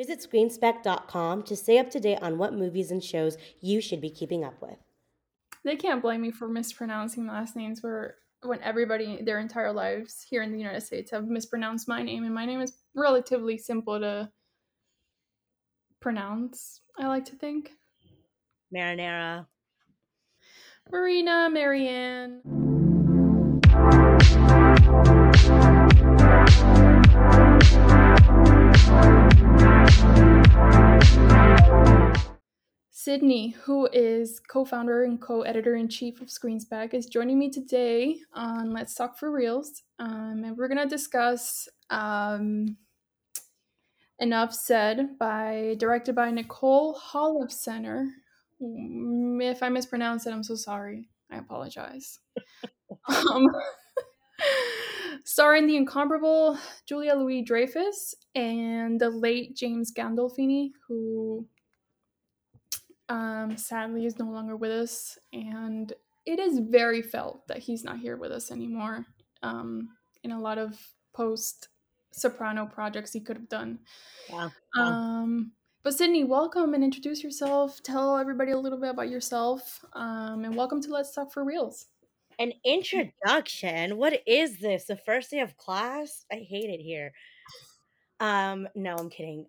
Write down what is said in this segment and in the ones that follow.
Visit screenspeck.com to stay up to date on what movies and shows you should be keeping up with. They can't blame me for mispronouncing last names where when everybody their entire lives here in the United States have mispronounced my name and my name is relatively simple to pronounce, I like to think. Marinara. Marina, Marianne. Sydney, who is co founder and co editor in chief of ScreenSpeck, is joining me today on Let's Talk for Reels. Um, and we're going to discuss um, Enough Said, by directed by Nicole Holofcener. Mm, If I mispronounce it, I'm so sorry. I apologize. um, starring the incomparable Julia Louis Dreyfus and the late James Gandolfini, who um, sadly is no longer with us, and it is very felt that he's not here with us anymore. Um, in a lot of post soprano projects he could have done. Yeah. Um, but Sydney, welcome and introduce yourself. Tell everybody a little bit about yourself, um, and welcome to Let's Talk for Reels. An introduction. What is this? The first day of class? I hate it here. Um, no, I'm kidding.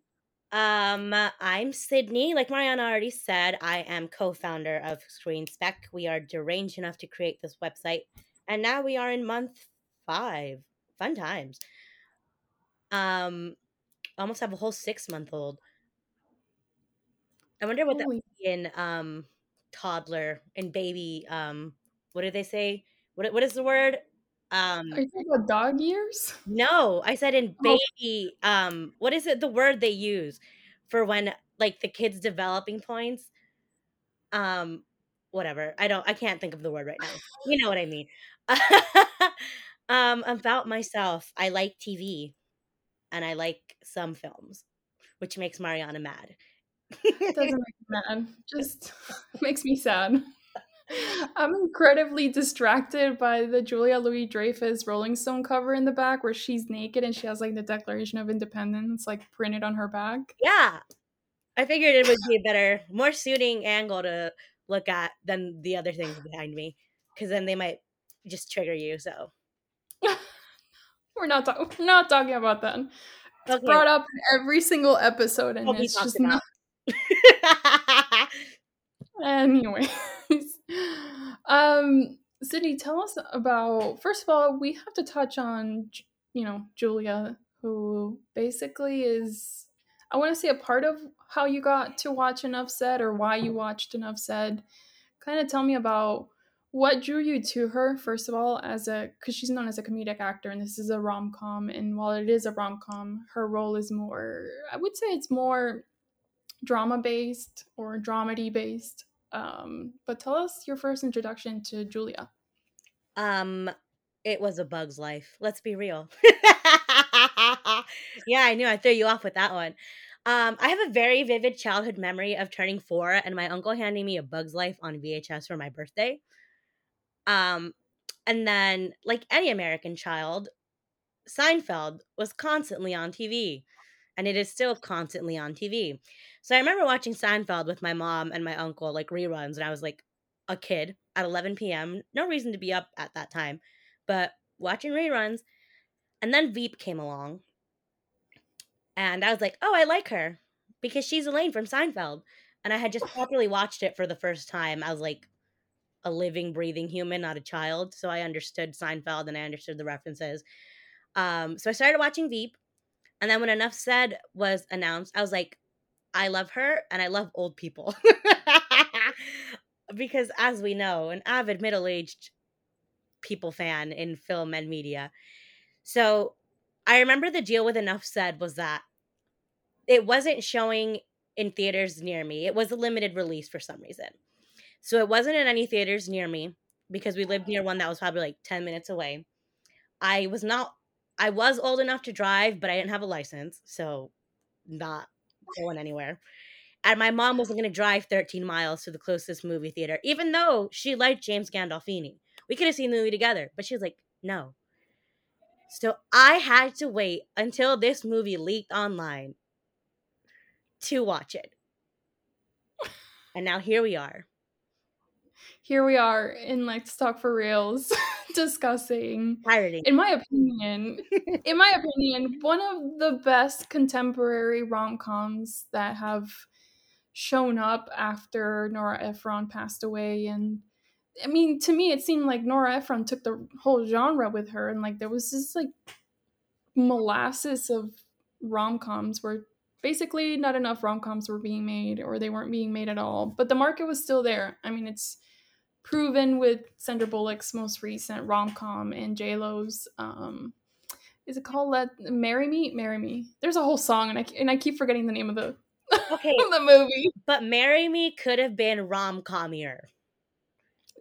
Um, I'm Sydney. Like Mariana already said, I am co-founder of Screen Speck. We are deranged enough to create this website, and now we are in month five. Fun times. Um, almost have a whole six month old. I wonder what that would be in um toddler and baby. Um, what do they say? What what is the word? Um, Are you talking about dog years? no, I said in Oh. baby. Um, what is it? The word they use for when like the kids developing points. Um, whatever. I don't. I can't think of the word right now. You know what I mean. um, about myself, I like TV, and I like some films, which makes Mariana mad. It doesn't make me mad. Just makes me sad. I'm incredibly distracted by the Julia Louis Dreyfus Rolling Stone cover in the back where she's naked and she has like the Declaration of Independence like printed on her back. yeah, I figured it would be a better, more suiting angle to look at than the other things behind me, because then they might just trigger you. So We're not talking. We're not talking about that. It's Okay. brought up in every single episode, and we it's just about. not. Anyways, um, Sydney, tell us about. First of all, we have to touch on, you know, Julia, who basically is. I want to say a part of how you got to watch Enough Said or why you watched Enough Said. Kind of tell me about what drew you to her first of all as a because she's known as a comedic actor and this is a rom-com and while it is a rom-com her role is more i would say it's more drama based or dramedy based um, but tell us your first introduction to julia um, it was a bug's life. Let's be real. yeah, I knew I threw you off with that one. Um, I have a very vivid childhood memory of turning four and my uncle handing me a Bug's Life on VHS for my birthday. Um, and then, like any American child, Seinfeld was constantly on TV, and it is still constantly on TV. So I remember watching Seinfeld with my mom and my uncle, like reruns, and I was like a kid at 11 p.m. No reason to be up at that time, but watching reruns. And then Veep came along, and I was like, oh, I like her because she's Elaine from Seinfeld. And I had just properly watched it for the first time I was like a living, breathing human, not a child. So I understood Seinfeld and I understood the references. Um, so I started watching Veep. And then when Enough Said was announced, I was like, I love her and I love old people. because as we know, an avid middle aged people fan in film and media. So I remember the deal with Enough Said was that it wasn't showing in theaters near me. It was a limited release for some reason. So it wasn't in any theaters near me because we lived near one that was probably like 10 minutes away. I was not I was old enough to drive, but I didn't have a license, so not going anywhere. And my mom wasn't going to drive 13 miles to the closest movie theater, even though she liked James Gandolfini. We could have seen the movie together, but she was like, no. So I had to wait until this movie leaked online to watch it. And now here we are. Here we are in Let's Talk for Reels discussing, Pirating. in my opinion, in my opinion, one of the best contemporary rom coms that have shown up after Nora Ephron passed away. And I mean, to me, it seemed like Nora Ephron took the whole genre with her, and like there was this like molasses of rom coms where basically not enough rom coms were being made or they weren't being made at all. But the market was still there. I mean, it's proven with Sandra Bullock's most recent rom com and J Lo's. Um, is it called Let Marry Me? Marry Me. There's a whole song, and I and I keep forgetting the name of the Okay, the movie. but Marry Me could have been rom comier.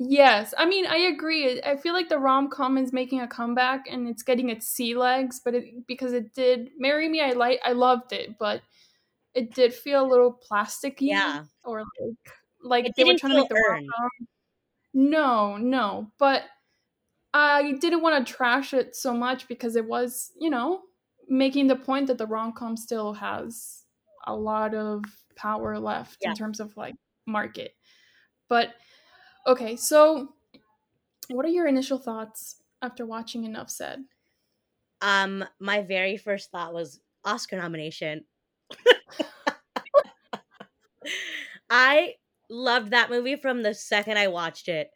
Yes, I mean I agree. I feel like the rom com is making a comeback and it's getting its sea legs, but it because it did marry me. I like I loved it, but it did feel a little plasticky. Yeah. or like like It they were trying to make the rom com. No, no, but I didn't want to trash it so much because it was you know making the point that the rom com still has a lot of power left Yeah. in terms of like market, but Okay, so what are your initial thoughts after watching Enough Said? Um, my very first thought was Oscar nomination. I loved that movie from the second I watched it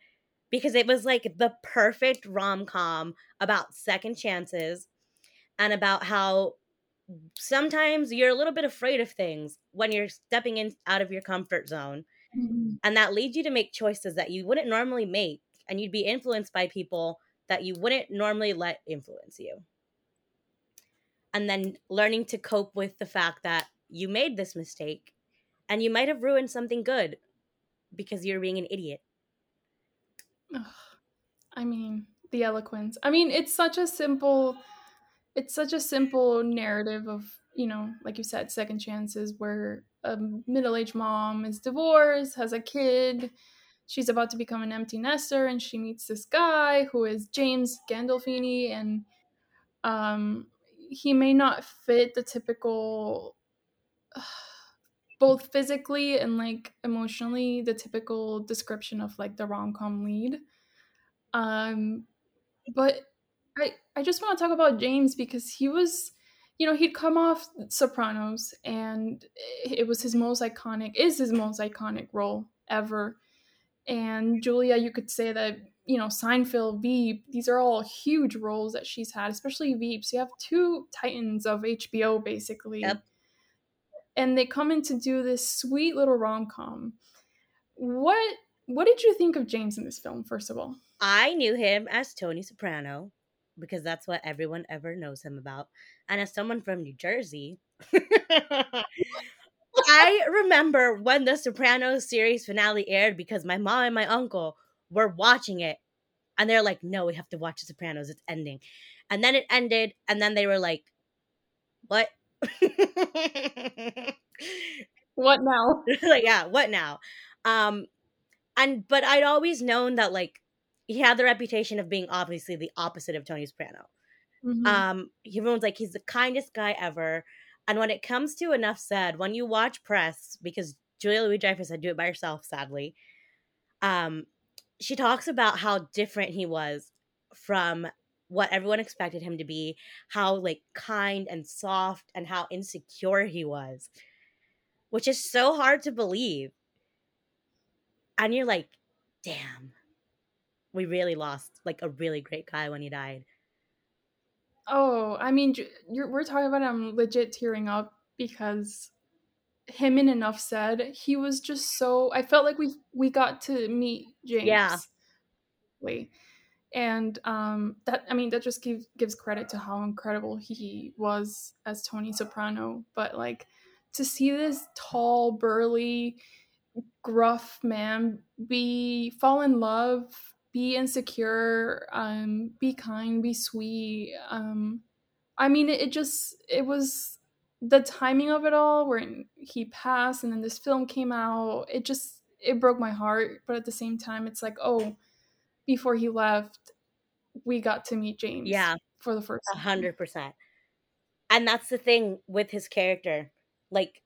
because it was like the perfect rom com about second chances and about how sometimes you're a little bit afraid of things when you're stepping in out of your comfort zone mm-hmm. and that leads you to make choices that you wouldn't normally make and you'd be influenced by people that you wouldn't normally let influence you. And then learning to cope with the fact that you made this mistake and you might have ruined something good because you're being an idiot Ugh. I mean, the eloquence. I mean, it's such a simple it's such a simple narrative of, you know, like you said, second chances where a middle-aged mom is divorced, has a kid, she's about to become an empty nester and she meets this guy who is James Gandolfini and um he may not fit the typical both physically and like emotionally the typical description of like the rom-com lead. Um but i i just want to talk about james because he was you know he'd come off sopranos and it was his most iconic is his most iconic role ever. And julia you could say that you know seinfeld veep these are all huge roles that she's had especially veep. So you have two titans of hbo basically. Yep. And they come in to do this sweet little rom-com. What what did you think of james in this film first of all? I knew him as tony soprano because that's what everyone ever knows him about and as someone from new jersey. I remember when the sopranos series finale aired because my mom and my uncle were watching it and they're like no we have to watch the sopranos. It's ending. And then it ended and then they were like what what now? Like yeah what now? Um and but i'd always known that like he had the reputation of being obviously the opposite of tony soprano. Mhm. um everyone's like he's the kindest guy ever. And when it comes to enough said when you watch press because julia louis dreyfus had to do it by herself sadly um she talks about how different he was from what everyone expected him to be how like kind and soft and how insecure he was which is so hard to believe and you're like damn we really lost like a really great guy when he died oh i mean you're, we're talking about i'm legit tearing up because him and enough said he was just so i felt like we we got to meet james Yeah. Lee. And um that i mean that just gives gives credit to how incredible he was as tony soprano. But like to see this tall burly gruff man be fall in love be insecure um be kind be sweet um i mean it, it just it was the timing of it all where he passed and then this film came out it just it broke my heart. But at the same time it's like oh before he left we got to meet james Yeah. for the first A hundred percent. And that's the thing with his character. Like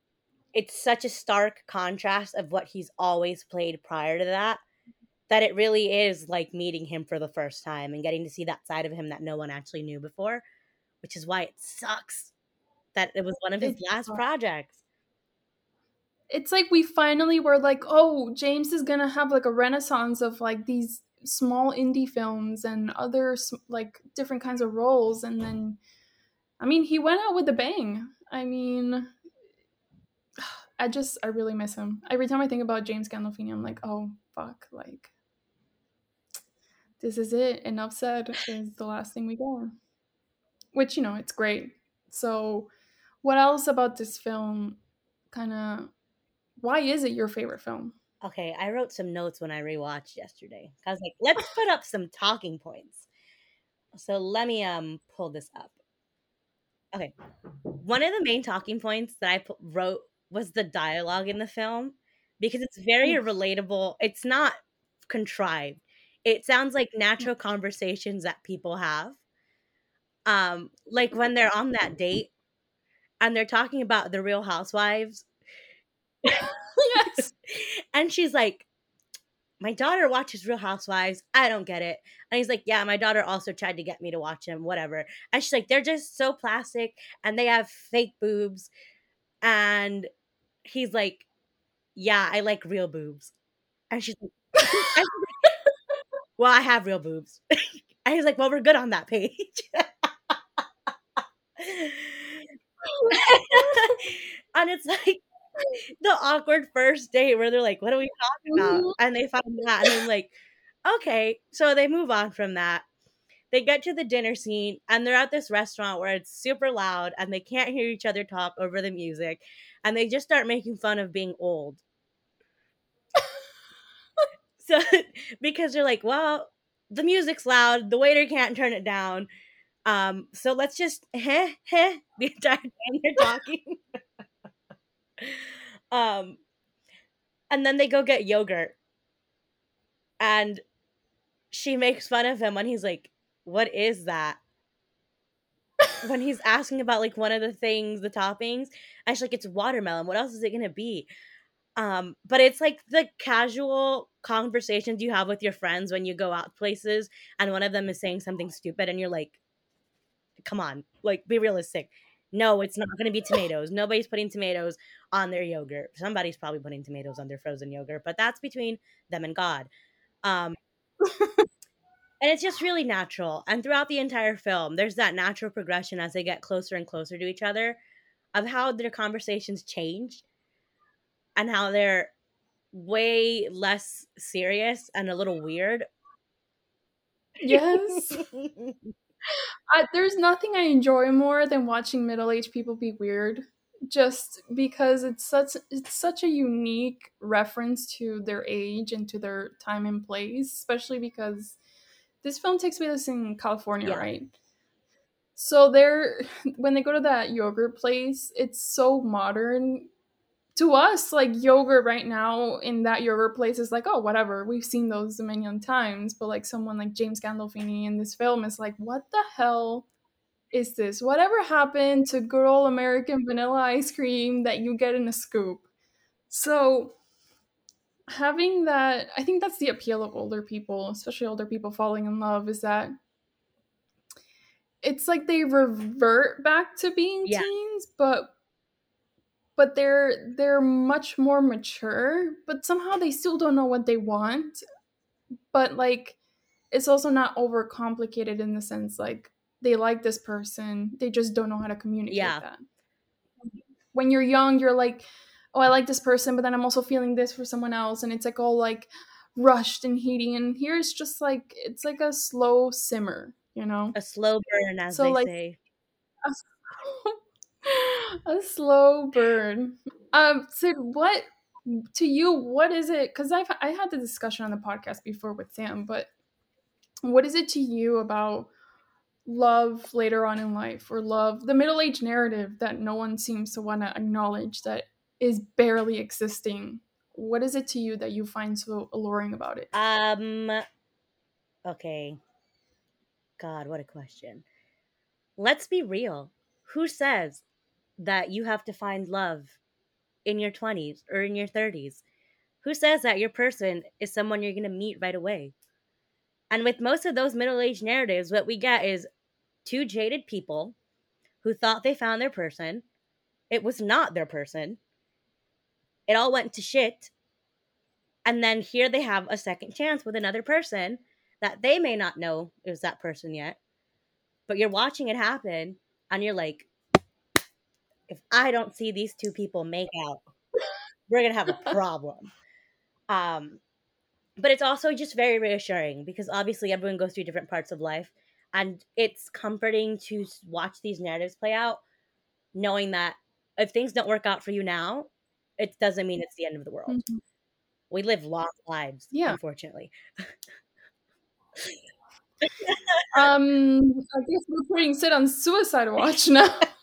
it's such a stark contrast of what he's always played prior to that that it really is like meeting him for the first time and getting to see that side of him that no one actually knew before, which is why it sucks that it was one of his last projects. it's like we finally were like, oh, James is gonna have like a renaissance of like these small indie films and other like different kinds of roles, and then, I mean, he went out with a bang. I mean, I just I really miss him. Every time I think about James Gandolfini, I'm like, oh fuck, like this is it. Enough said is the last thing we got. Which you know, it's great. So, what else about this film? Kind of, why is it your favorite film? Okay, I wrote some notes when I rewatched yesterday. I was like, let's put up some talking points. So let me um pull this up. Okay, one of the main talking points that I wrote was the dialogue in the film because it's very relatable. It's not contrived. It sounds like natural conversations that people have. Um, like when they're on that date and they're talking about the Real Housewives, yes. And she's like, "My daughter watches Real Housewives. I don't get it." And he's like, "Yeah, my daughter also tried to get me to watch them. Whatever." And she's like, "They're just so plastic, and they have fake boobs." And he's like, "Yeah, I like real boobs." And she's like, and she's like "Well, I have real boobs." and he's like, "Well, we're good on that page." and it's like the awkward first date where they're like, "What are we talking about?" Mhm. And they find that, and I'm like, "Okay." So they move on from that. They get to the dinner scene, and they're at this restaurant where it's super loud, and they can't hear each other talk over the music, and they just start making fun of being old. So because they're like, "Well, the music's loud, the waiter can't turn it down." Um, so let's just heh heh the entire time they're talking. um, and then they go get yogurt, and she makes fun of him when he's like, "What is that?" When he's asking about like one of the things, the toppings, and she's like, "It's watermelon. What else is it gonna be?" Um, but it's like the casual conversations you have with your friends when you go out places, and one of them is saying something stupid, and you're like, "Come on, like be realistic." No, it's not going to be tomatoes. Nobody's putting tomatoes on their yogurt. Somebody's probably putting tomatoes on their frozen yogurt, but that's between them and God. Um, and it's just really natural. And throughout the entire film, there's that natural progression as they get closer and closer to each other of how their conversations change and how they're way less serious and a little weird. Yes. I, there's nothing I enjoy more than watching middle-aged people be weird. Just because it's such it's such a unique reference to their age and to their time and place, especially because this film takes place in California, Yeah. right? So they're when they go to that yogurt place, it's so modern. To us, like yogurt right now in that yogurt place is like, oh, whatever. We've seen those a million times. But like someone like James Gandolfini in this film is like, what the hell is this? Whatever happened to good old American vanilla ice cream that you get in a scoop? So having that, I think that's the appeal of older people, especially older people falling in love, is that it's like they revert back to being Yeah. teens, but but they're they're much more mature, but somehow they still don't know what they want. But like it's also not overcomplicated in the sense like they like this person, they just don't know how to communicate Yeah. that. When you're young, you're like, "Oh, I like this person, but then I'm also feeling this for someone else." And it's like all like rushed and heating and here it's just like it's like a slow simmer, you know? A slow burn, as So, they like- say. a slow burn. Um, what to you? What is it? Because I've I had the discussion on the podcast before with Sam, but what is it to you about love later on in life, or love the middle age narrative that no one seems to want to acknowledge that is barely existing? What is it to you that you find so alluring about it? Um. Okay. God, what a question. Let's be real. Who says that you have to find love in your 20s or in your 30s. Who says that your person is someone you're going to meet right away? And with most of those middle aged narratives, what we get is two jaded people who thought they found their person. It was not their person. It all went to shit. And then here they have a second chance with another person that they may not know is that person yet. But you're watching it happen and you're like, if I don't see these two people make out, we're gonna have a problem. Um, but it's also just very reassuring because obviously everyone goes through different parts of life, and it's comforting to watch these narratives play out, knowing that if things don't work out for you now, it doesn't mean it's the end of the world. Mm-hmm. We live long lives, yeah. unfortunately. um, I guess we're putting Sid on suicide watch now.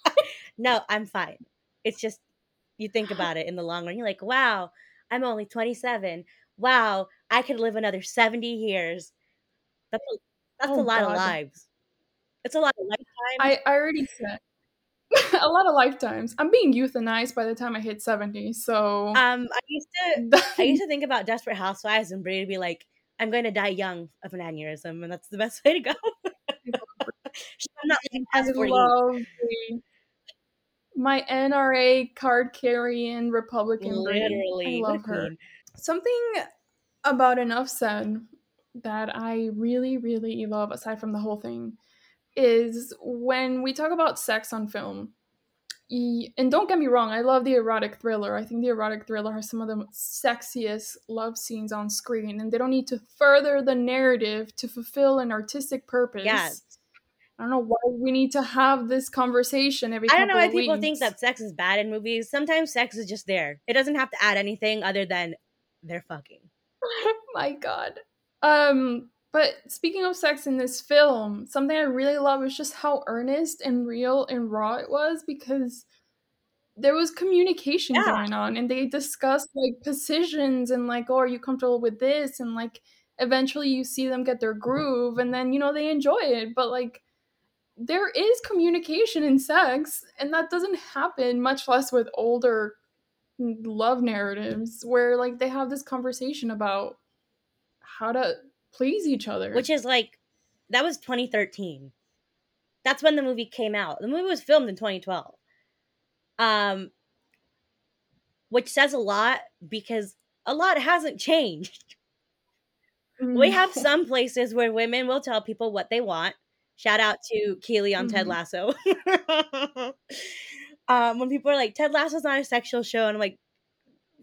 no, I'm fine. It's just you think about it in the long run. You're like, wow, I'm only 27. Wow, I could live another 70 years. That's a, that's oh, a lot God. of lives. It's a lot of lifetimes. I, I already said a lot of lifetimes. I'm being euthanized by the time I hit 70. So um I used to I used to think about Desperate Housewives and to be like, I'm going to die young of an aneurysm, and that's the best way to go. I'm not living past 40. My NRA card carrying Republican. Literally, I love her. Something about Enough Said that I really, really love, aside from the whole thing, is when we talk about sex on film. And don't get me wrong, I love the erotic thriller. I think the erotic thriller has some of the sexiest love scenes on screen, and they don't need to further the narrative to fulfill an artistic purpose. Yes I don't know why we need to have this conversation every. I don't know why people think that sex is bad in movies. Sometimes sex is just there. It doesn't have to add anything other than they're fucking. My God. Um, but speaking of sex in this film, something I really love is just how earnest and real and raw it was because there was communication yeah. going on and they discussed like positions and like, oh, are you comfortable with this? And like eventually you see them get their groove and then you know they enjoy it. But like there is communication in sex, and that doesn't happen, much less with older love narratives where like they have this conversation about how to please each other. Which is like that was 2013. That's when the movie came out. The movie was filmed in 2012. Um which says a lot because a lot hasn't changed. We have some places where women will tell people what they want Shout out to Keeley on mm-hmm. Ted Lasso. um, when people are like, Ted Lasso's not a sexual show, and I'm like,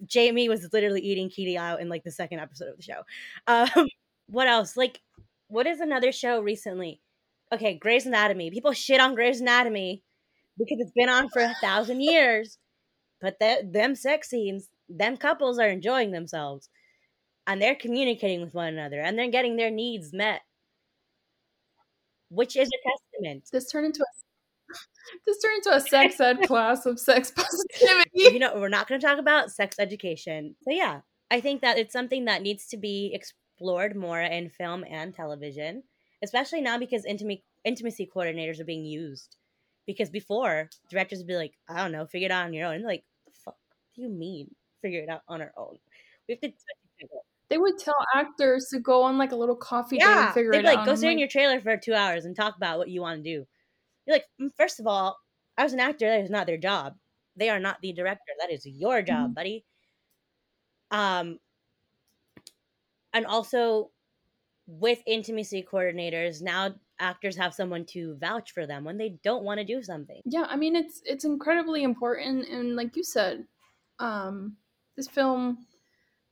Jamie was literally eating Keeley out in like the second episode of the show. Um, what else? Like, what is another show recently? Okay, Grey's Anatomy. People shit on Grey's Anatomy because it's been on for a thousand years, but the, them sex scenes, them couples are enjoying themselves, and they're communicating with one another, and they're getting their needs met which is a testament. This turned into a this turned into a sex ed class of sex positivity. You know, we're not going to talk about sex education. So yeah, I think that it's something that needs to be explored more in film and television, especially now because intimacy intimacy coordinators are being used. Because before directors would be like, I don't know, figure it out on your own. And like, the fuck do you mean figure it out on our own? We have to they would tell actors to go on like a little coffee yeah, date and figure it out. They'd it like, out. Go sit like, in your trailer for two hours and talk about what you want to do. You're like, mm, first of all, as an actor, that is not their job. They are not the director. That is your job, mm-hmm. buddy. Um, and also with intimacy coordinators, now actors have someone to vouch for them when they don't want to do something. Yeah, I mean it's it's incredibly important and like you said, um this film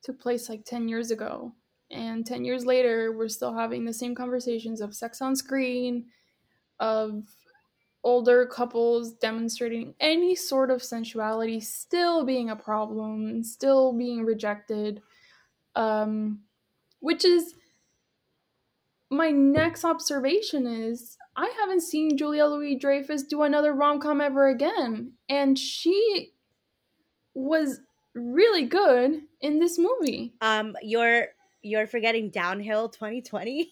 took place like 10 years ago. And 10 years later, we're still having the same conversations of sex on screen, of older couples demonstrating any sort of sensuality still being a problem, still being rejected. Um, which is my next observation is I haven't seen Julia Louis Dreyfus do another rom com ever again. And she was really good in this movie. Um, you're you're forgetting Downhill 2020.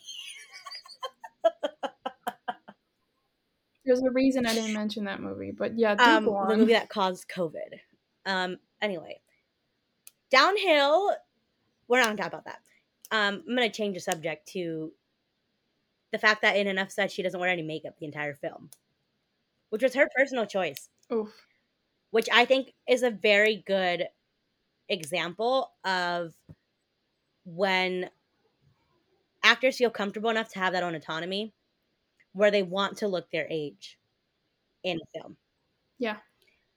There's a reason I didn't mention that movie, but yeah, um, the movie that caused COVID. Um, anyway, downhill. We're not gonna talk about that. Um, I'm gonna change the subject to the fact that in Enough Said she doesn't wear any makeup the entire film, which was her personal choice. Oof. Which I think is a very good example of when actors feel comfortable enough to have that own autonomy where they want to look their age in a film. Yeah.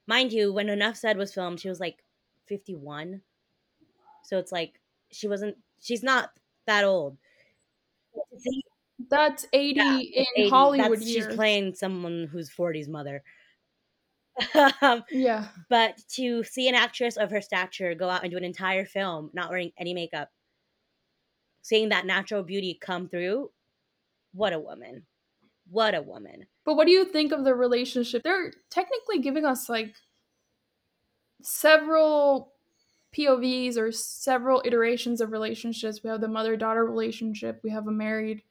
Mind you, when Enough Said was filmed, she was like 51. So it's like she wasn't she's not that old. That's 80 yeah, in 80. Hollywood That's. She's playing someone who's 40's mother. um, yeah. But to see an actress of her stature go out and do an entire film not wearing any makeup, seeing that natural beauty come through, what a woman. What a woman. But what do you think of the relationship? They're technically giving us like several POVs or several iterations of relationships. We have the mother daughter relationship, we have a married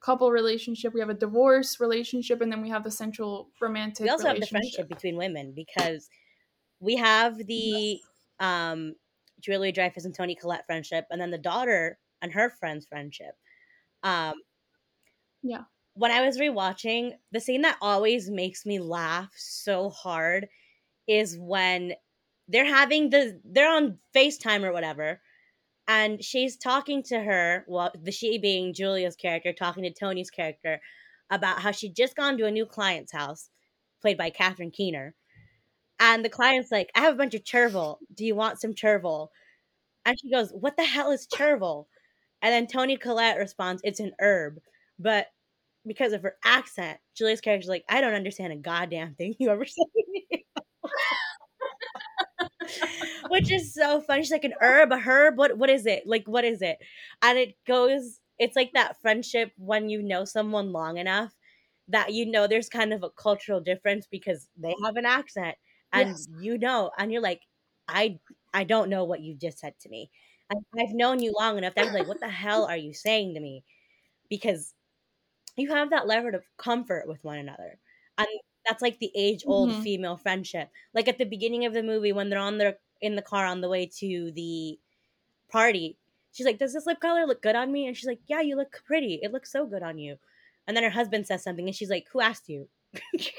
couple relationship, we have a divorce relationship, and then we have the central romantic. We also have the friendship between women because we have the um, Julia Dreyfus and Toni Collette friendship, and then the daughter and her friend's friendship. Um, yeah. When I was rewatching, the scene that always makes me laugh so hard is when they're having the they're on FaceTime or whatever, and she's talking to her, well, the she being Julia's character, talking to Toni's character about how she'd just gone to a new client's house, played by Catherine Keener. And the client's like, I have a bunch of chervil. Do you want some chervil? And she goes, What the hell is chervil? And then Toni Collette responds, It's an herb. But because of her accent, Julia's character's like, I don't understand a goddamn thing you ever say. which is so funny. She's like an herb, a herb. What what is it? Like what is it? And it goes. It's like that friendship when you know someone long enough that you know there's kind of a cultural difference because they have an accent and yes. you know, and you're like, I I don't know what you just said to me. And I've known you long enough that I'm like, what the hell are you saying to me? Because you have that level of comfort with one another. And that's like the age old mm-hmm. female friendship. Like at the beginning of the movie when they're on their in the car on the way to the party, she's like, "Does this lip color look good on me?" And she's like, "Yeah, you look pretty. It looks so good on you." And then her husband says something, and she's like, "Who asked you?" it's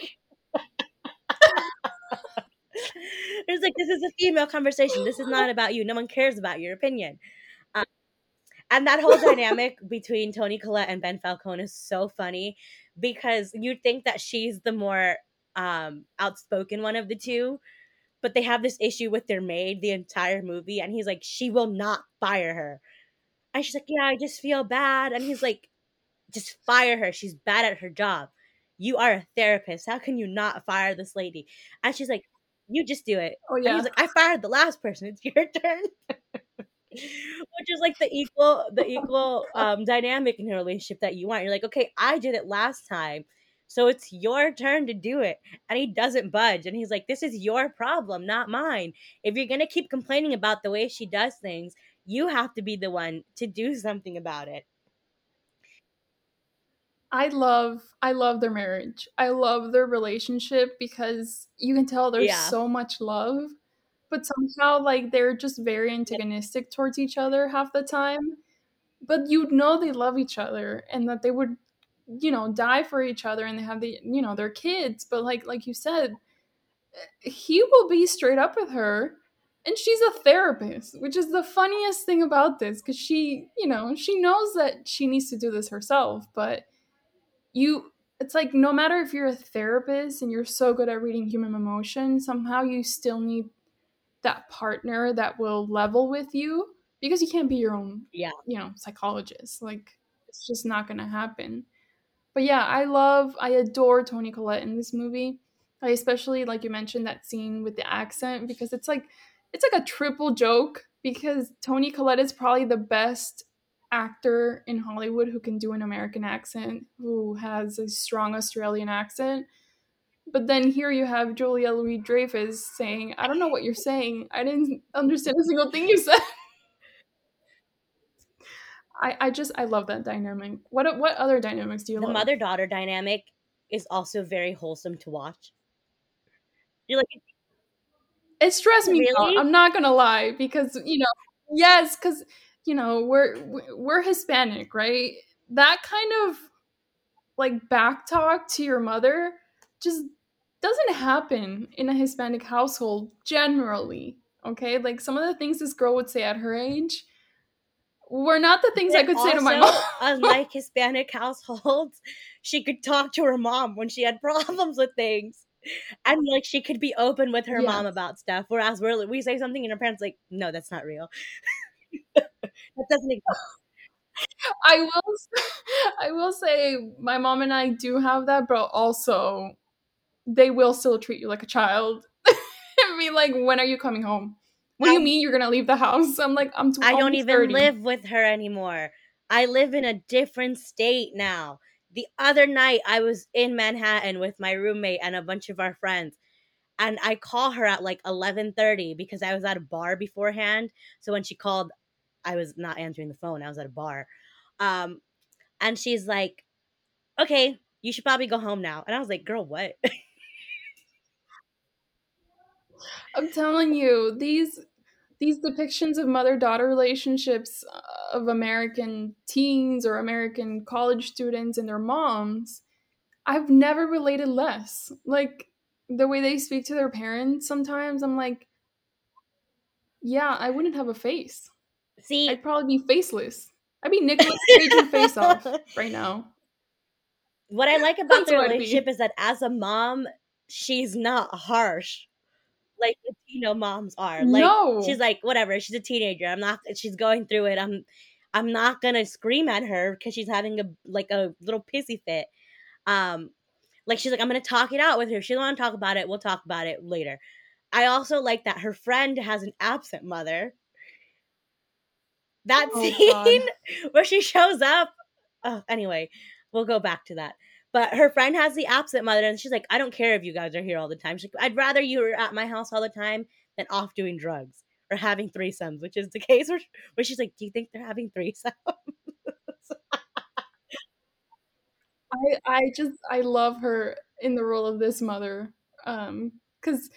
like this is a female conversation. This is not about you. No one cares about your opinion. Um, and that whole dynamic between Toni Collette and Ben Falcone is so funny because you'd think that she's the more um, outspoken one of the two, but they have this issue with their maid the entire movie, and he's like, she will not fire her. And she's like, yeah, I just feel bad. And he's like, just fire her. She's bad at her job. You are a therapist. How can you not fire this lady? And she's like, you just do it. Oh yeah. And he's like, I fired the last person. It's your turn. Which is like the equal the equal um dynamic in a relationship that you want. You're like, okay, I did it last time. So it's your turn to do it. And he doesn't budge. And he's like, This is your problem, not mine. If you're going to keep complaining about the way she does things, you have to be the one to do something about it. I love I love their marriage. I love their relationship because you can tell there's yeah. so much love, but somehow like they're just very antagonistic towards each other half the time. But you know they love each other and that they would you know die for each other and they have the you know their kids but like like you said eh, he will be straight up with her and she's a therapist which is the funniest thing about this because she you know she knows that she needs to do this herself but you it's like no matter if you're a therapist and you're so good at reading human emotion somehow you still need that partner that will level with you because you can't be your own yeah you know psychologist like it's just not gonna happen but yeah, I love, I adore Toni Collette in this movie. I especially like you mentioned that scene with the accent because it's like it's like a triple joke because Toni Collette is probably the best actor in Hollywood who can do an American accent, who has a strong Australian accent. But then here you have Julia Louis Dreyfus saying, I don't know what you're saying. I didn't understand a single thing you said. I, I just I love that dynamic. What what other dynamics do you the love? The mother daughter dynamic is also very wholesome to watch. You're like It stressed me Really? out. I'm not gonna lie because you know, yes, because you know we're we're Hispanic, right? That kind of like back talk to your mother just doesn't happen in a Hispanic household generally. Okay, like some of the things this girl would say at her age were not the things I could say to my mom. unlike Hispanic households, she could talk to her mom when she had problems with things. And like she could be open with her Yeah. mom about stuff. Whereas we're we say something and her parents like, no, that's not real. that doesn't exist. I will I will say my mom and I do have that, but also they will still treat you like a child. and be like, when are you coming home? What do you mean you're gonna leave the house? I'm like, I'm I don't even 30. live with her anymore. I live in a different state now. The other night I was in Manhattan with my roommate and a bunch of our friends. And I call her at like 11:30 because I was at a bar beforehand. So when she called, I was not answering the phone. I was at a bar. Um and she's like, "Okay, you should probably go home now." And I was like, "Girl, what?" I'm telling you, these these depictions of mother-daughter relationships uh, of American teens or American college students and their moms, I've never related less. Like the way they speak to their parents sometimes, I'm like, yeah, I wouldn't have a face. See, I'd probably be faceless. I'd be Nicolas Cage and face off right now. what I like about That's the what I'd be. relationship is that as a mom, she's not harsh like Latino moms are. Like no, she's like, whatever, she's a teenager. I'm not she's going through it. I'm I'm not gonna scream at her because she's having a like a little pissy fit. Um like she's like, I'm gonna talk it out with her. If she doesn't want to talk about it, we'll talk about it later. I also like that her friend has an absent mother. That Oh, scene God. where she shows up. Oh, anyway, we'll go back to that. But her friend has the absent mother, and she's like, I don't care if you guys are here all the time. She's like, I'd rather you were at my house all the time than off doing drugs or having threesomes, which is the case where, where she's like, Do you think they're having threesomes? I I just I love her in the role of this mother. Um, because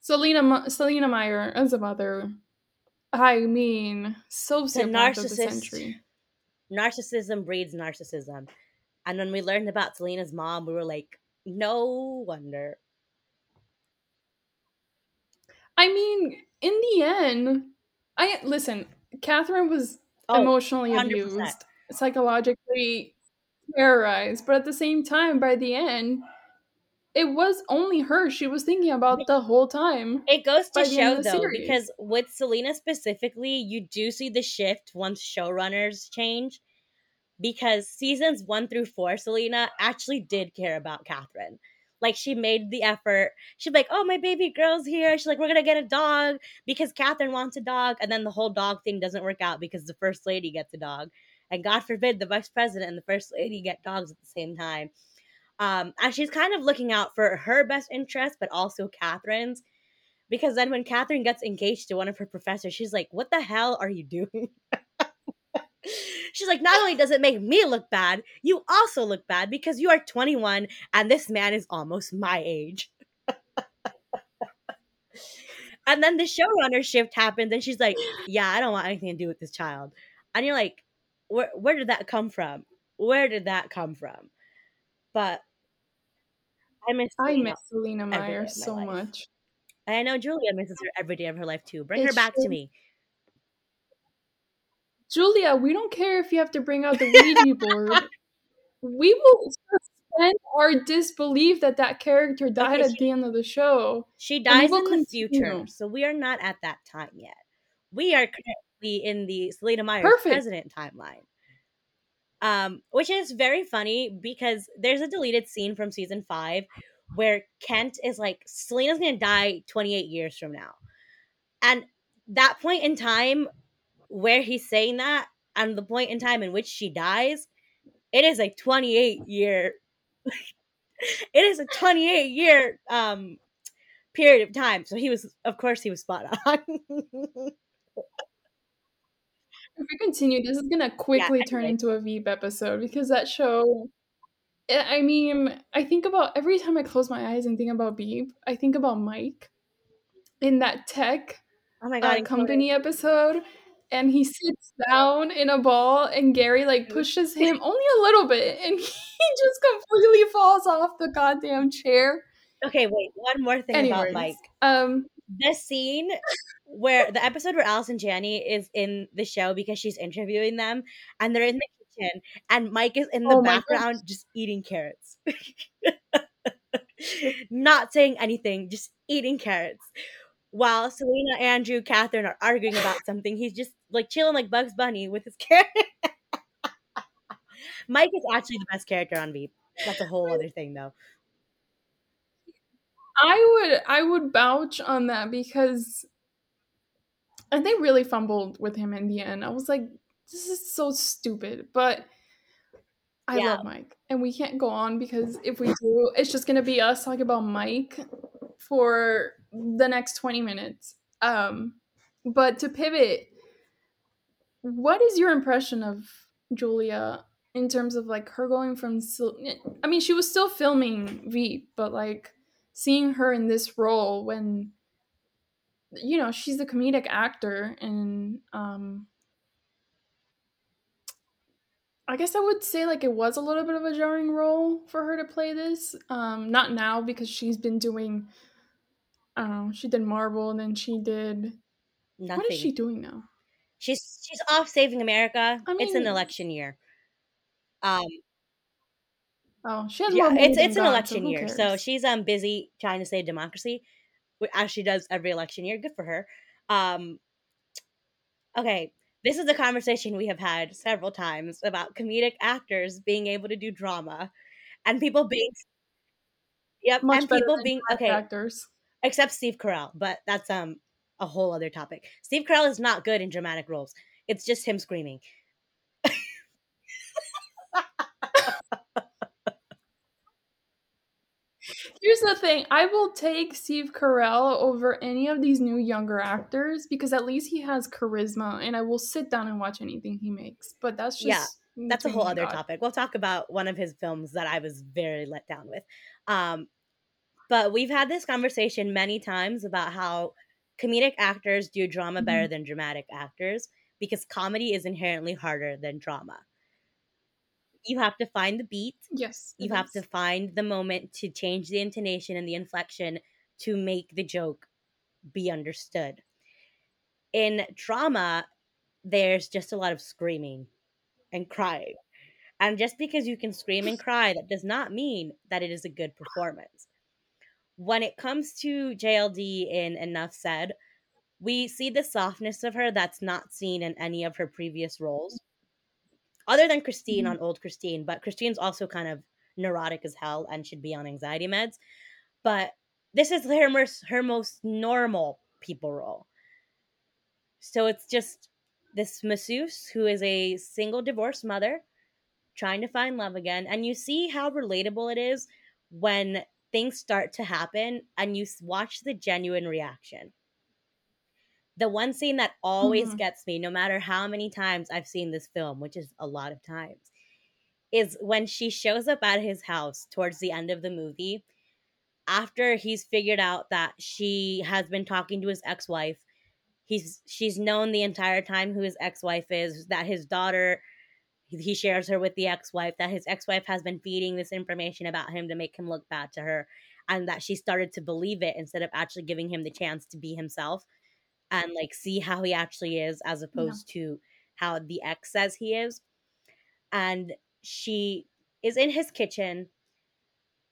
Selina Selina Meyer as a mother, I mean, of the narcissist. century. Narcissism breeds narcissism. And when we learned about Selina's mom, we were like, No wonder. I mean, in the end, I listen. Catherine was Oh, emotionally 100%. abused, psychologically terrorized, but at the same time, by the end, it was only her she was thinking about the whole time. It goes to by the end show though, series. because with Selina specifically, you do see the shift once showrunners change. Because seasons one through four, Selina actually did care about Catherine. Like she made the effort. She'd be like, "Oh, my baby girl's here." She's like, "We're gonna get a dog because Catherine wants a dog," and then the whole dog thing doesn't work out because the first lady gets a dog, and God forbid the vice president and the first lady get dogs at the same time. Um, and she's kind of looking out for her best interest, but also Catherine's. Because then when Catherine gets engaged to one of her professors, she's like, What the hell are you doing? she's like, Not only does it make me look bad, you also look bad because you are 21 and this man is almost my age. and then the showrunner shift happens and she's like, Yeah, I don't want anything to do with this child. And you're like, Where, where did that come from? Where did that come from? But I miss I Selina. miss Selina Meyer so life. much. And I know Julia misses her every day of her life too. Bring her It's back to me. Julia, we don't care if you have to bring out the Ouija board. We will suspend our disbelief that that character died Okay, at the end of the show. She dies in the future, so we are not at that time yet. We are currently in the Selina Meyers Perfect. president timeline. Um, which is very funny because there's a deleted scene from season five where Kent is like, Selina's gonna die 28 years from now. And that point in time where he's saying that, and the point in time in which she dies, it is a 28 year it is a 28 year um period of time. So he was of course he was spot on. If we continue, this is gonna quickly turn into a Veep episode because that show. I I mean, I think about every time I close my eyes and think about Veep, I think about Mike. in that tech oh my god uh, company episode and he sits down in a ball and Gary like pushes him only a little bit and he just completely falls off the goddamn chair. okay wait one more thing about Anyways, mike um this scene where the episode where Allison Janney is in the show because she's interviewing them and they're in the kitchen and Mike is in the Oh background just eating carrots. Not saying anything, just eating carrots. While Selina, Andrew, Catherine are arguing about something, he's just like chilling like Bugs Bunny with his character. Mike is actually the best character on Veep. That's a whole other thing though. I would I would vouch on that because and they really fumbled with him in the end. I was like, this is so stupid. But I Yeah. love Mike. And we can't go on because if we do, it's just gonna be us talking about Mike for the next 20 minutes. Um but to pivot, what is your impression of Julia in terms of like her going from sil- I mean, she was still filming Veep, but like seeing her in this role when you know she's a comedic actor and um i guess i would say like it was a little bit of a jarring role for her to play this um not now because she's been doing i don't know she did marvel and then she did Nothing. what is she doing now She's she's off saving America. I mean, it's an election year. Um oh she has yeah, more it's it's an God, election who year, so she's um busy trying to save democracy, as she does every election year. Good for her. Um, okay, this is a conversation we have had several times about comedic actors being able to do drama, and people being yep, much and people being okay, actors except Steve Carell, but that's um a whole other topic. Steve Carell is not good in dramatic roles. It's just him screaming. Here's the thing: I will take Steve Carell over any of these new younger actors because at least he has charisma, and I will sit down and watch anything he makes. But that's just Yeah, that's a whole other God. topic. We'll talk about one of his films that I was very let down with. Um, but we've had this conversation many times about how comedic actors do drama better Mm-hmm. than dramatic actors because comedy is inherently harder than drama. You have to find the beat, Yes, you have is. to find the moment to change the intonation and the inflection to make the joke be understood. In drama, there's just a lot of screaming and crying. And just because you can scream and cry, that does not mean that it is a good performance. When it comes to JLD in Enough Said, we see the softness of her that's not seen in any of her previous roles, other than Christine Mhm. on Old Christine. But Christine's also kind of neurotic as hell and should be on anxiety meds. But this is her most, her most normal people role. So it's just this masseuse who is a single divorced mother trying to find love again. And you see how relatable it is when things start to happen and you watch the genuine reaction. The one scene that always Mhm. gets me, no matter how many times I've seen this film, which is a lot of times, is when she shows up at his house towards the end of the movie after he's figured out that she has been talking to his ex-wife he's she's known the entire time who his ex-wife is that his daughter he shares her with the ex-wife that his ex-wife has been feeding this information about him to make him look bad to her and that she started to believe it instead of actually giving him the chance to be himself and like see how he actually is as opposed to how the ex says he is. And she is in his kitchen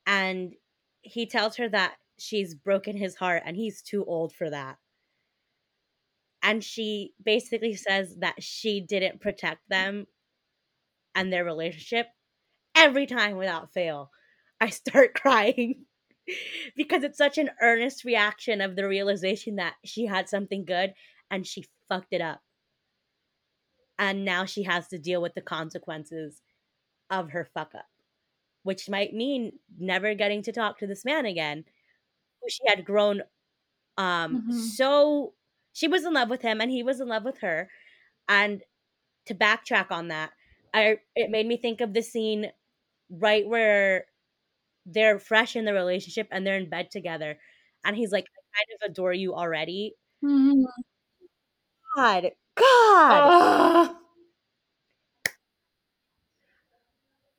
and he tells her that she's broken his heart and he's too old for that. And she basically says that she didn't protect them and their relationship every time without fail i start crying. Because it's such an earnest reaction of the realization that she had something good and she fucked it up. And now she has to deal with the consequences of her fuck up which might mean never getting to talk to this man again who she had grown um Mhm. so she was in love with him and he was in love with her. And to backtrack on that i it made me think of the scene right where they're fresh in the relationship and they're in bed together and he's like i kind of adore you already. Mhm. God, God. Ugh.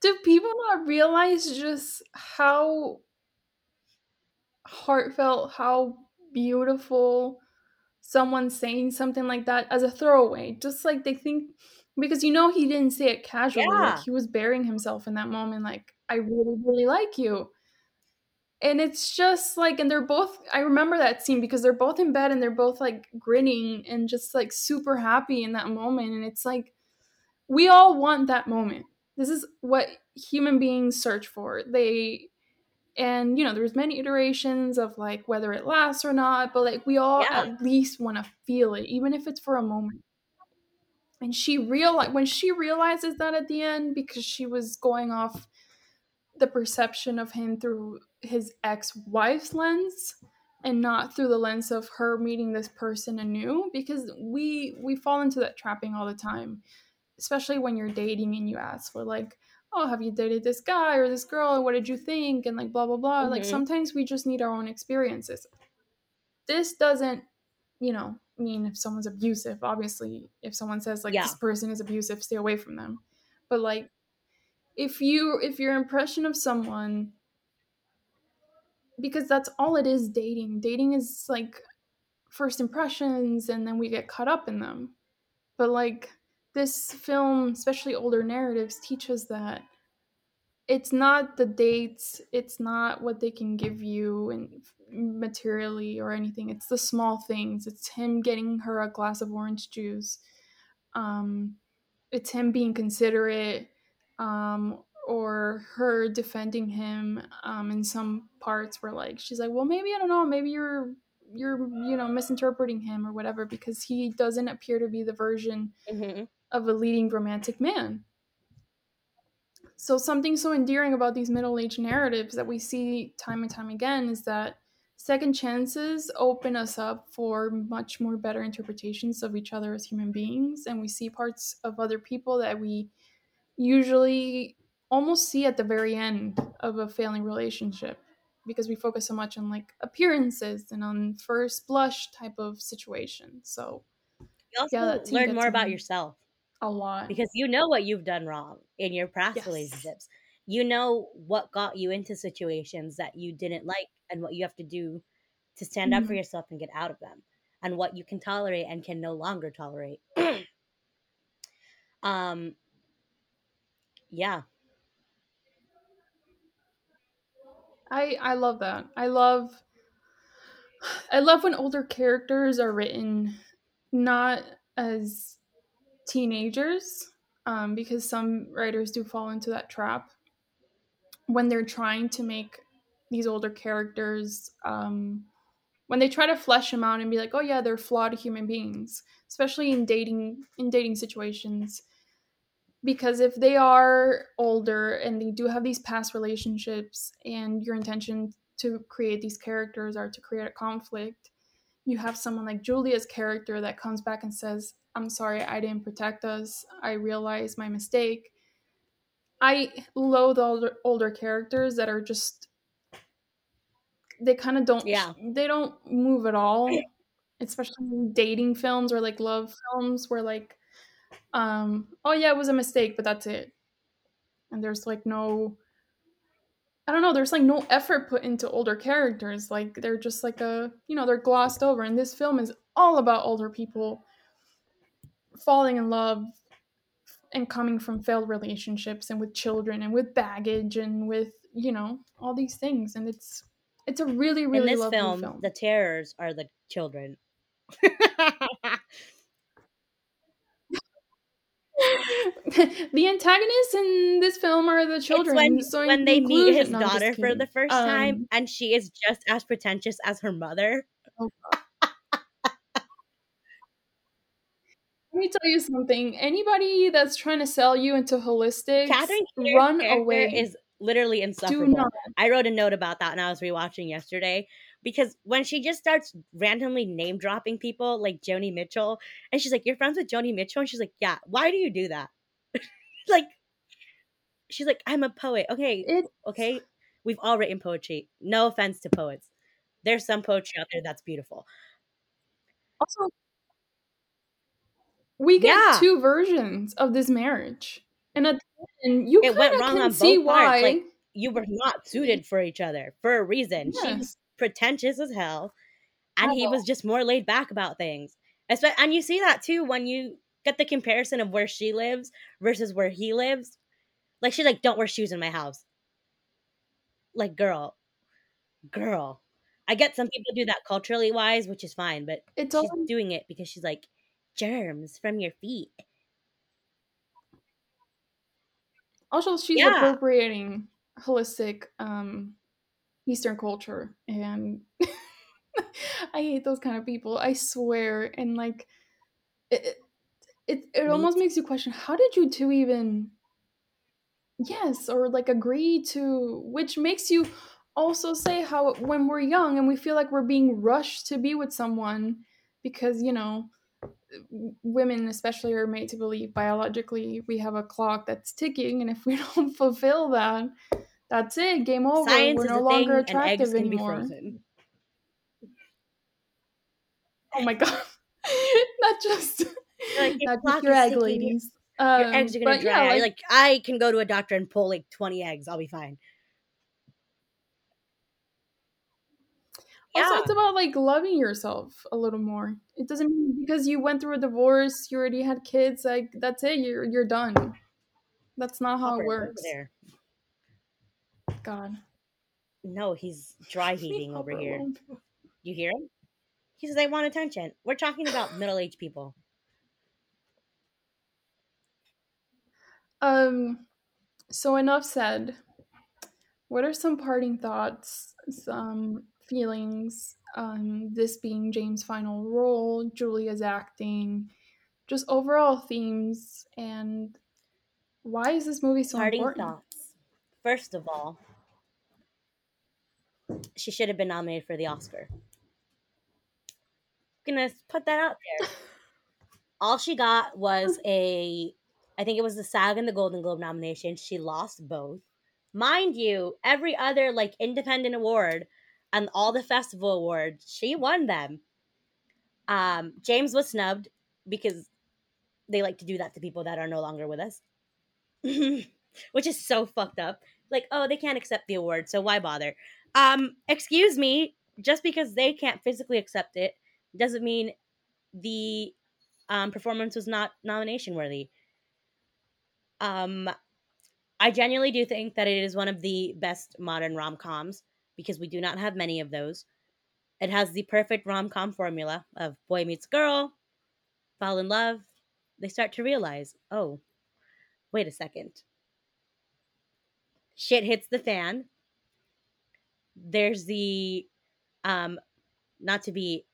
Do people not realize just how heartfelt, how beautiful someone saying something like that as a throwaway? Just like they think because you know he didn't say it casually. Like he was burying himself in that moment. Like I mm. really, really like you. And it's just like, and they're both. I remember that scene because they're both in bed and they're both like grinning and just like super happy in that moment. And it's like we all want that moment. This is what human beings search for. They and you know there's many iterations of like whether it lasts or not but like we all Yeah. at least want to feel it even if it's for a moment and she realized when she realizes that at the end because she was going off the perception of him through his ex-wife's lens and not through the lens of her meeting this person anew because we we fall into that trapping all the time especially when you're dating and you ask for like oh have you dated this guy or this girl? And what did you think? and like blah blah blah. Like Mhm. sometimes we just need our own experiences. This doesn't you know mean if someone's abusive obviously if someone says like Yeah. this person is abusive stay away from them. But like if you if your impression of someone because that's all it is dating. Dating is like first impressions and then we get caught up in them. But like this film especially older narratives teach us that it's not the dates it's not what they can give you and materially or anything it's the small things it's him getting her a glass of orange juice um it's him being considerate um or her defending him um in some parts where like she's like well maybe i don't know maybe you're you're you know misinterpreting him or whatever because he doesn't appear to be the version Mhm. of a leading romantic man. So, something so endearing about these middle aged narratives that we see time and time again is that second chances open us up for much more better interpretations of each other as human beings. And we see parts of other people that we usually almost see at the very end of a failing relationship because we focus so much on like appearances and on first blush type of situation. So, You also Yeah, learn more about me. yourself a lot. because you know what you've done wrong in your past Yes. relationships. You know what got you into situations that you didn't like and what you have to do to stand up for Mhm. yourself and get out of them and what you can tolerate and can no longer tolerate. um yeah. I I love that. I love I love when older characters are written not as teenagers um, because some writers do fall into that trap. When they're trying to make these older characters um, when they try to flesh them out and be like oh yeah they're flawed human beings especially in dating in dating situations. Because if they are older and they do have these past relationships and your intention to create these characters are to create a conflict you have someone like julia's character that comes back and says i'm sorry i didn't protect us. I realize my mistake. I loathe older, older characters that are just they kind of don't Yeah. they don't move at all especially in dating films or like love films where like um oh yeah it was a mistake but that's it. And there's like no i don't know there's like no effort put into older characters like they're just like a you know they're glossed over and this film is all about older people falling in love and coming from failed relationships and with children and with baggage and with you know all these things and it's it's a really In really this lovely film, film, the terrors are the children. the antagonists in this film are the children when so when they meet his no, daughter for the first time Um, and she is just as pretentious as her mother. Let me tell you something. Anybody that's trying to sell you into holistics, Catherine run away. is literally insufferable. I wrote a note about that when I was rewatching yesterday because when she just starts randomly name dropping people like Joni Mitchell, and she's like, "You're friends with Joni Mitchell," and she's like, "Yeah." Why do you do that? like, she's like, "I'm a poet." Okay, It okay, we've all written poetry. No offense to poets, there's some poetry out there that's beautiful. Also, we get Yeah. two versions of this marriage, and at the end, you It went wrong can on see both parts. why. Like you were not suited for each other for a reason. She Yeah. was pretentious as hell, and he was just more laid back about things. And you see that too when you get the comparison of where she lives versus where he lives. Like she's like, "Don't wear shoes in my house." Like, girl, girl. I get some people do that culturally wise, which is fine, but It's she's all doing it because she's like, germs from your feet. also she's Yeah. appropriating holistic um Eastern culture, and I hate those kind of people. I swear, and like it, it, it, almost makes you question how did you two even yes or like agree to which makes you also say how when we're young and we feel like we're being rushed to be with someone because you know women especially are made to believe biologically we have a clock that's ticking and if we don't fulfill that that's it game over Science we're no a longer thing, attractive can be anymore frozen. oh my god not just Like, your not just your egg your- ladies Your Um, eggs are gonna dry. yeah, like, like I can go to a doctor and pull like twenty eggs. I'll be fine. Also, Yeah. it's about like loving yourself a little more. It doesn't mean because you went through a divorce, you already had kids, like that's it. You're you're done. That's not how it works. there. God, No, he's dry Leave heaving over Hopper here. alone. You hear him? He says, "I want attention." We're talking about middle-aged people. Um, so enough said. What are some parting thoughts, some feelings? Um, this being James' final role, Julia's acting, just overall themes, and why is this movie so Parting important? thoughts. First of all, she should have been nominated for the Oscar. I'm gonna put that out there. All she got was a, I think it was the SAG and the Golden Globe nomination. She lost both. Mind you, every other like independent award and all the festival awards, she won them. Um, James was snubbed because they like to do that to people that are no longer with us, which is so fucked up. Like, oh, they can't accept the award, so why bother? Um, excuse me, just because they can't physically accept it doesn't mean the um, performance was not nomination worthy. Um, I genuinely do think that it is one of the best modern rom coms because we do not have many of those. It has the perfect rom com formula of boy meets girl, fall in love. They start to realize, oh, wait a second. Shit hits the fan. There's the, um, not to be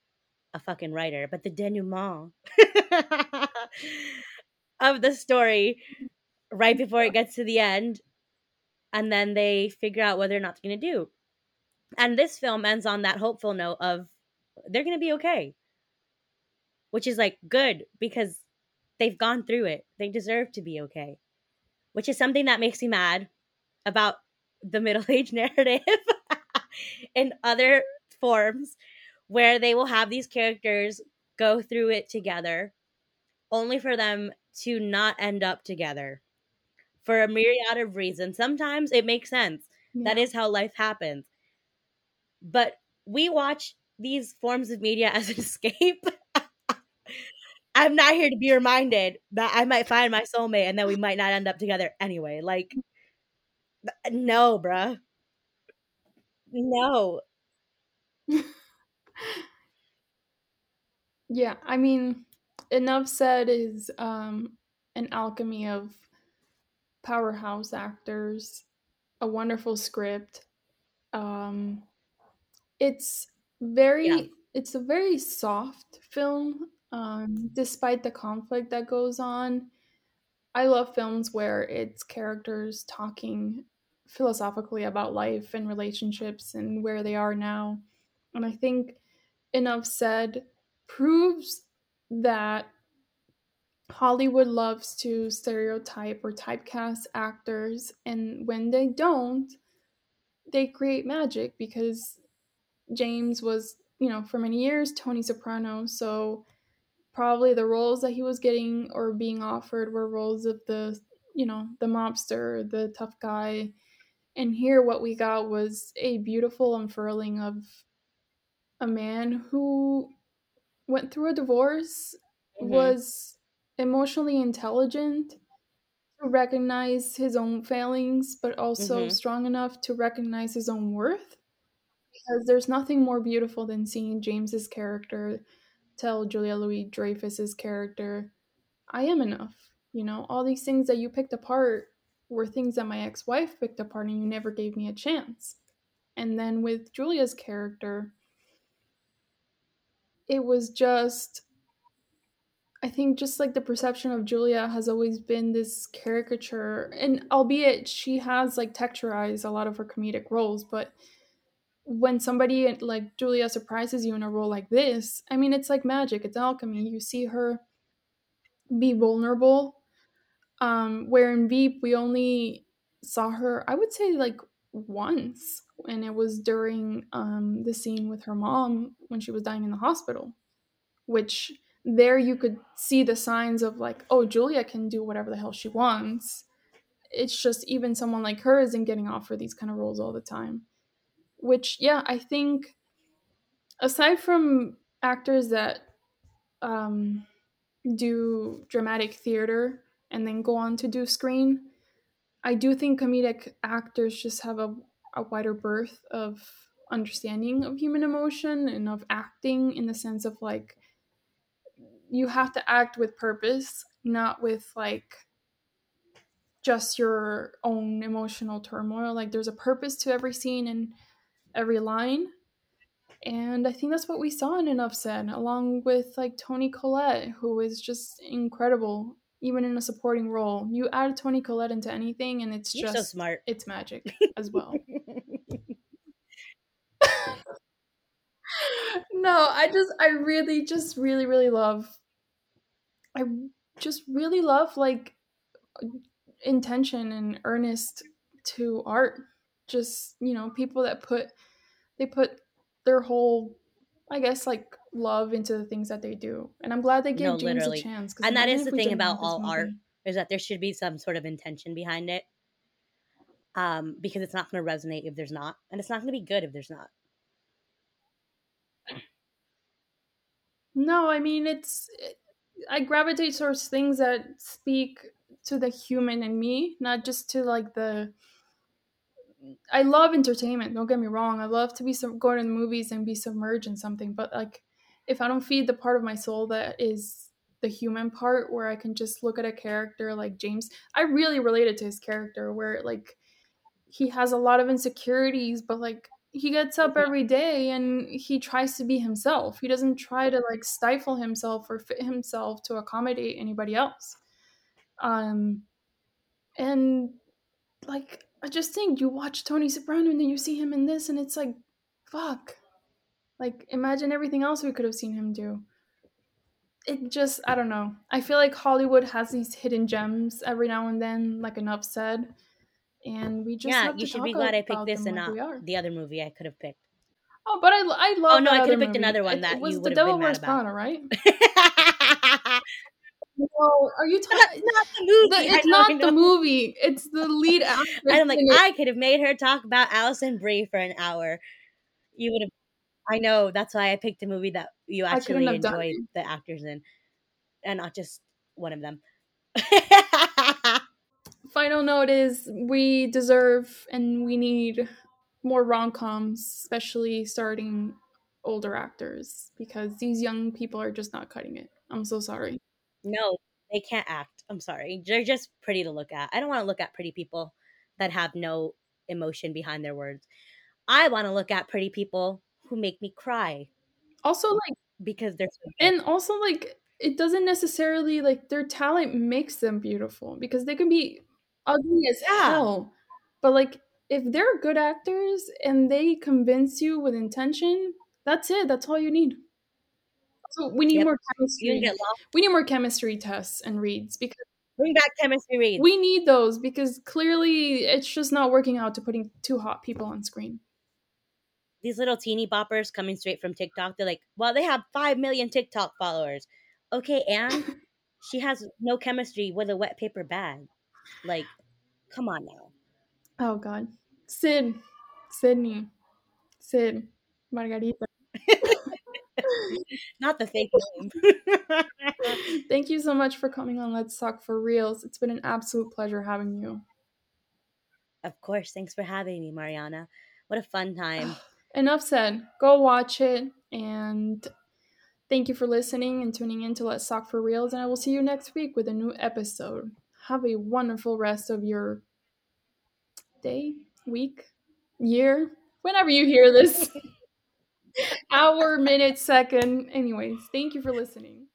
a fucking writer, but the denouement of the story right before it gets to the end. And then they figure out what they're not going to do. And this film ends on that hopeful note of they're going to be okay. Which is like good because they've gone through it. They deserve to be okay. Which is something that makes me mad about the middle age narrative in other forms where they will have these characters go through it together only for them to not end up together for a myriad of reasons. Sometimes it makes sense. That Yeah. is how life happens. But we watch these forms of media as an escape. I'm not here to be reminded that I might find my soulmate and that we might not end up together anyway. Like, no, bruh. No. Yeah, I mean, enough said is um, an alchemy of powerhouse actors, a wonderful script. Um, it's very, Yeah. it's a very soft film, um, despite the conflict that goes on. I love films where it's characters talking philosophically about life and relationships and where they are now. And I think Enough Said proves that Hollywood loves to stereotype or typecast actors, and when they don't, they create magic because James was, you know, for many years Tony Soprano, so probably the roles that he was getting or being offered were roles of the, you know, the mobster, the tough guy. And here what we got was a beautiful unfurling of a man who went through a divorce, Mhm. was emotionally intelligent, to recognize his own failings, but also Mhm. strong enough to recognize his own worth. Because there's nothing more beautiful than seeing James's character tell Julia Louis Dreyfus's character, I am enough. You know, all these things that you picked apart were things that my ex wife picked apart and you never gave me a chance. And then with Julia's character, it was just I think just like the perception of Julia has always been this caricature, and albeit she has like texturized a lot of her comedic roles, but when somebody like Julia surprises you in a role like this, I mean, it's like magic, it's alchemy. You see her be vulnerable. Um, where in Veep, we only saw her, I would say, like once, and it was during um, the scene with her mom when she was dying in the hospital, which there you could see the signs of like, oh, Julia can do whatever the hell she wants. It's just even someone like her isn't getting offered these kind of roles all the time. Which, yeah, I think aside from actors that um, do dramatic theater and then go on to do screen, I do think comedic actors just have a, a wider berth of understanding of human emotion and of acting in the sense of like you have to act with purpose, not with like just your own emotional turmoil. Like there's a purpose to every scene and every line. And I think that's what we saw in Enough Said, along with like Toni Collette, who is just incredible, even in a supporting role. You add Toni Collette into anything, and it's You're just so smart. It's magic as well. no, I just, I really, just really, really love. I just really love like intention and earnest to art. Just you know, people that put they put their whole, I guess, like love into the things that they do, and I'm glad they gave no, James literally. a chance. And that is the thing about all art is that there should be some sort of intention behind it. Um, because it's not going to resonate if there's not, and it's not going to be good if there's not. No, I mean it's. I gravitate towards things that speak to the human in me, not just to like the. I love entertainment. Don't get me wrong. I love to be some go to the movies and be submerged in something. But like, if I don't feed the part of my soul that is the human part, where I can just look at a character like James, I really related to his character, where like he has a lot of insecurities, but like he gets up every day and he tries to be himself. He doesn't try to like stifle himself or fit himself to accommodate anybody else. Um, and like I just think you watch Tony Soprano and then you see him in this, and it's like, fuck. Like imagine everything else we could have seen him do. It just I don't know. I feel like Hollywood has these hidden gems every now and then, like enough said, and we just yeah, have you should be glad I picked this and not the other movie I could have picked. Oh, but I, I love. Oh, no, I could've picked movie. another one It- that it was the Devil Wears. Prada, right? No, are you talking? not the movie. The, it's not the movie. It's the lead actress. And I'm like. I could have made her talk about Alison Brie for an hour. You would have. I know. That's why I picked a movie that you actually have done enjoy it. the actors in, and not just one of them. Final note is we deserve and we need more rom coms, especially starting older actors, because these young people are just not cutting it. I'm so sorry. no, they can't act. I'm sorry. They're just pretty to look at. I don't want to look at pretty people that have no emotion behind their words. I want to look at pretty people who make me cry. Also, like, because they're so and also like it doesn't necessarily like their talent makes them beautiful because they can be ugly as Yeah. hell. But like if they're good actors and they convince you with intention that's it. That's all you need. So we need Yep. more chemistry. we need more chemistry tests and reads because Bring back chemistry reads. we need those because clearly it's just not working out to putting two hot people on screen these little teeny boppers coming straight from TikTok. They're like, well, they have five million TikTok followers. Okay, and she has no chemistry with a wet paper bag. Like, come on now. Oh God, Sid, Sydney, Sid, Margarita. Not the fake name. Thank you so much for coming on Let's Talk for Reels. It's been an absolute pleasure having you. Of course. Thanks for having me, Mariana. What a fun time. Enough said. Go watch it. And thank you for listening and tuning in to Let's Talk for Reels. And I will see you next week with a new episode. Have a wonderful rest of your day, week, year, whenever you hear this. Hour, minute, second. Anyways, thank you for listening.